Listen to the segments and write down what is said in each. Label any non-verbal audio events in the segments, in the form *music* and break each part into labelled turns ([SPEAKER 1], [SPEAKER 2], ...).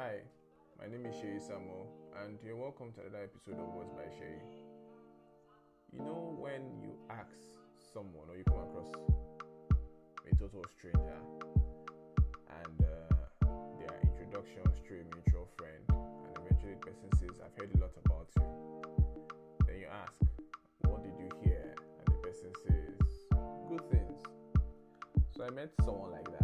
[SPEAKER 1] Hi, my name is Shay Samo, and you're welcome to another episode of Words by Shay. You know, when you ask someone or you come across a total stranger and uh, their introduction through a mutual friend, and eventually the person says, I've heard a lot about you, then you ask, What did you hear? And the person says, Good things. So I met someone like that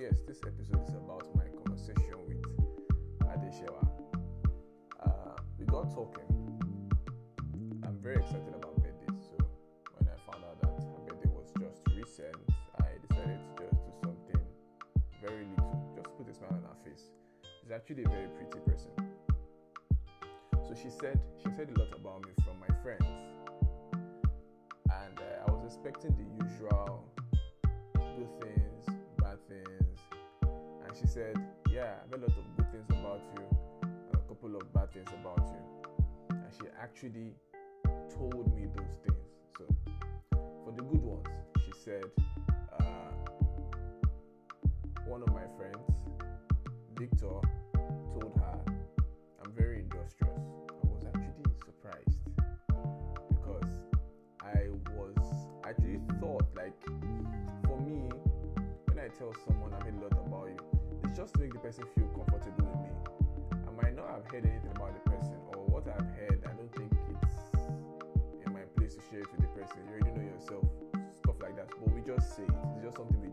[SPEAKER 1] yes, this episode is about my conversation with Adeshewa. Uh, we got talking. I'm very excited about birthdays, so when I found out that her birthday was just recent, I decided to just do something very little, just put a smile on her face. She's actually a very pretty person. So she said she said a lot about me from my friends, and uh, I was expecting the usual good things, things, and she said, "Yeah, I've heard a lot of good things about you, and a couple of bad things about you," and she actually told me those things. So for the good ones, she said, uh, one of my friends, Victor, told her, I'm very industrious. I was actually surprised because I was actually thought like tell someone I've heard a lot about you, it's just to make the person feel comfortable with me. I might not have heard anything about the person or what I've heard, I don't think it's in my place to share it with the person. You already know yourself, stuff like that. But we just say it. It's just something we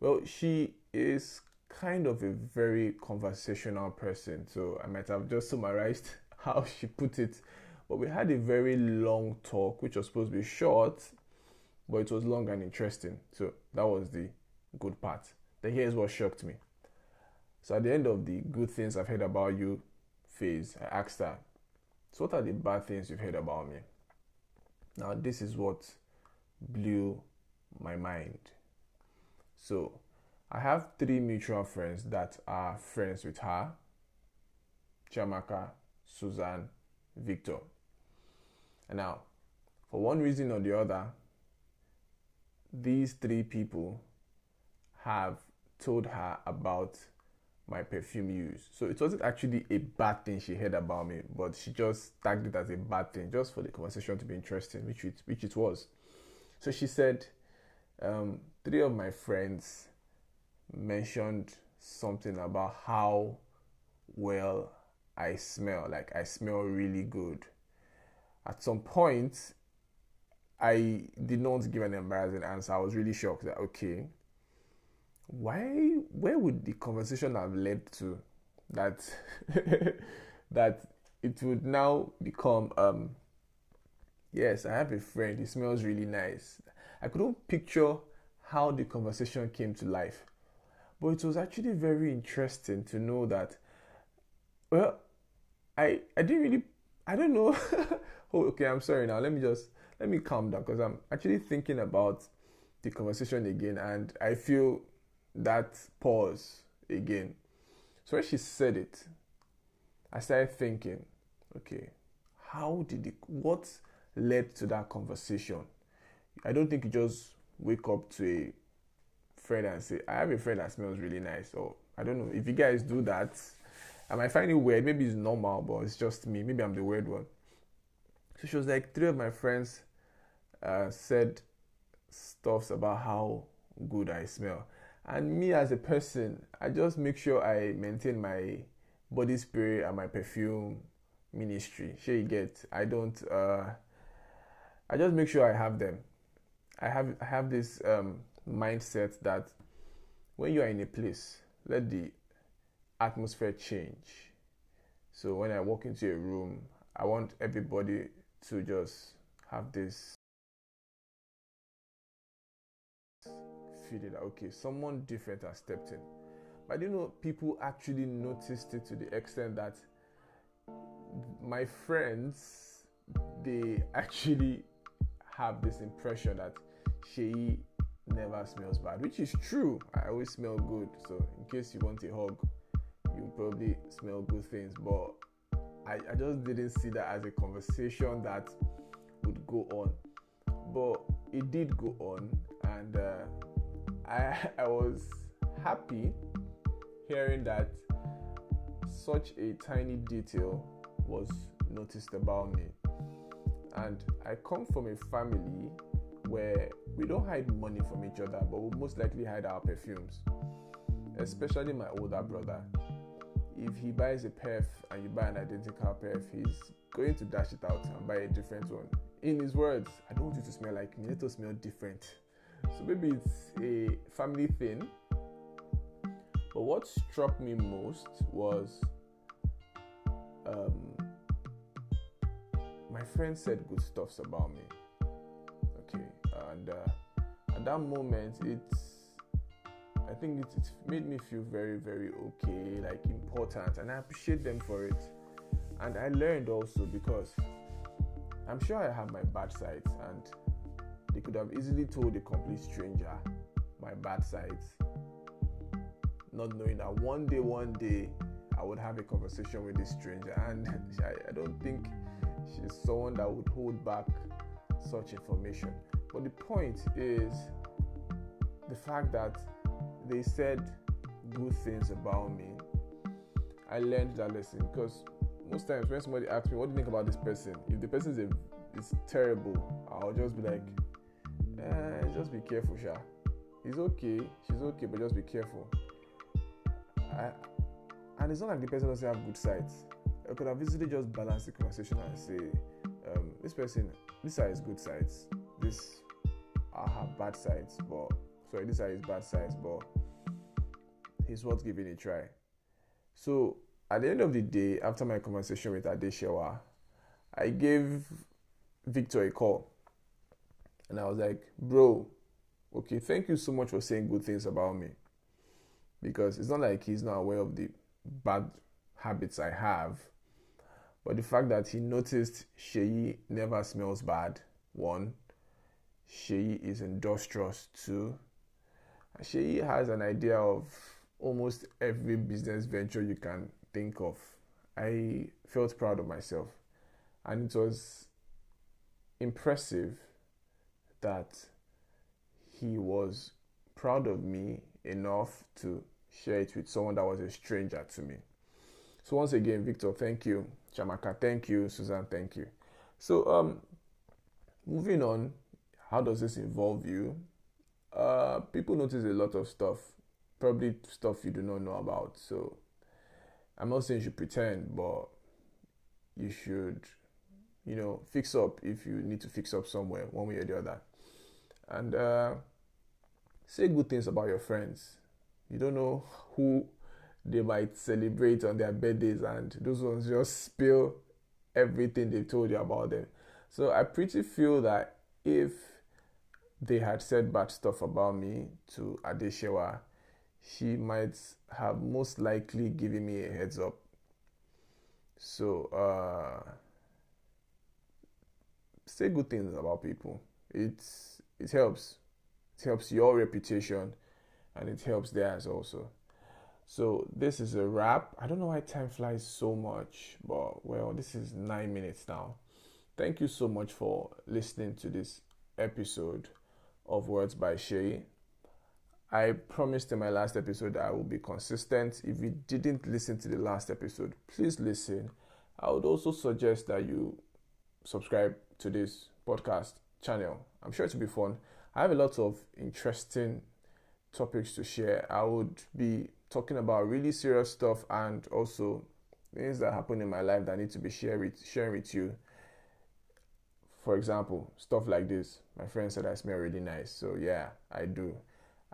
[SPEAKER 1] Well, she is kind of a very conversational person. So I might have just summarized *laughs* how she put it. But we had a very long talk, which was supposed to be short, but it was long and interesting. So that was the good part. Then here's what shocked me. So at the end of the good things I've heard about you phase, I asked her, So what are the bad things you've heard about me? Now this is what blew my mind. So I have three mutual friends that are friends with her Chamaka, Suzanne, Victor. And now, for one reason or the other, these three people have told her about my perfume use. So it wasn't actually a bad thing she heard about me, but she just tagged it as a bad thing just for the conversation to be interesting, which it, which it was. So she said, um, three of my friends mentioned something about how well I smell. Like I smell really good. At some point, I did not give an embarrassing answer. I was really shocked that okay, why where would the conversation have led to that *laughs* that it would now become um yes, I have a friend, he smells really nice. I couldn't picture how the conversation came to life. But it was actually very interesting to know that well I I didn't really I don't know *laughs* oh okay I'm sorry now let me just let me calm down because I'm actually thinking about the conversation again and I feel that pause again. So when she said it, I started thinking, okay, how did it what led to that conversation? I don't think you just wake up to a friend and say, I have a friend that smells really nice. Or I don't know. If you guys do that, I might find it weird. Maybe it's normal, but it's just me. Maybe I'm the weird one. So she was like, three of my friends uh, said stuffs about how good I smell. And me as a person, I just make sure I maintain my body spray and my perfume ministry. Sure you get. I don't uh I just make sure I have them. I have I have this um mindset that when you are in a place, let the atmosphere change. So when I walk into a room, I want everybody to just have this feeling that okay, someone different has stepped in. But you know, people actually noticed it to the extent that my friends they *laughs* actually have this impression that she never smells bad, which is true. I always smell good. So in case you want a hug, you probably smell good things. But I, I just didn't see that as a conversation that would go on. But it did go on, and uh, I *laughs* I was happy hearing that such a tiny detail was noticed about me. And I come from a family where we don't hide money from each other, but we most likely hide our perfumes. Especially my older brother. If he buys a perf and you buy an identical perf, he's going to dash it out and buy a different one. In his words, I don't want you to smell like me, let us smell different. So maybe it's a family thing. But what struck me most was um, my friend said good stuffs about me. Okay, and uh, at that moment, it's I think it, it made me feel very, very okay, like important, and I appreciate them for it. And I learned also because I'm sure I have my bad sides, and they could have easily told a complete stranger my bad sides, not knowing that one day, one day, I would have a conversation with this stranger. And *laughs* I, I don't think she's someone that would hold back such information. But the point is the fact that they said good things about me. I learned that lesson because most times when somebody asks me, "What do you think about this person?" If the person is, a, is terrible, I'll just be like, eh, "Just be careful, Sha. He's okay. She's okay, but just be careful." I, and it's not like the person doesn't have good sides. I could have easily just balanced the conversation and say, um, "This person, these are his good sides. These are her bad sides, but sorry, these are his bad sides, but." he's worth giving a try. So at the end of the day, after my conversation with Adeshewa, I gave Victor a call. And I was like, bro, okay, thank you so much for saying good things about me. Because it's not like he's not aware of the bad habits I have. But the fact that he noticed Sheyi never smells bad, one. Sheyi is industrious, too. Sheyi has an idea of almost every business venture you can think of. I felt proud of myself. And it was impressive that he was proud of me enough to share it with someone that was a stranger to me. So once again, Victor, thank you. Chamaka, thank you. Susan, thank you. So um moving on, how does this involve you? Uh people notice a lot of stuff probably stuff you do not know about. So I'm not saying you should pretend, but you should, you know, fix up if you need to fix up somewhere, one way or the other. And uh, say good things about your friends. You don't know who they might celebrate on their birthdays, and those ones just spill everything they told you about them. So I pretty feel that if they had said bad stuff about me to Adeshewa, she might have most likely given me a heads up. So, uh, say good things about people. It's it helps. It helps your reputation, and it helps theirs also. So this is a wrap. I don't know why time flies so much, but well, this is nine minutes now. Thank you so much for listening to this episode of Words by Shay. I promised in my last episode that I will be consistent. If you didn't listen to the last episode, please listen. I would also suggest that you subscribe to this podcast channel. I'm sure it will be fun. I have a lot of interesting topics to share. I would be talking about really serious stuff and also things that happen in my life that I need to be share with, sharing with you. For example, stuff like this. My friend said I smell really nice. So, yeah, I do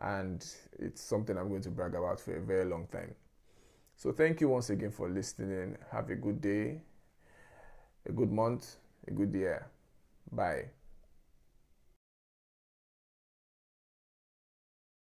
[SPEAKER 1] and it's something I'm going to brag about for a very long time. So, thank you once again for listening. Have a good day, a good month, a good year. Bye.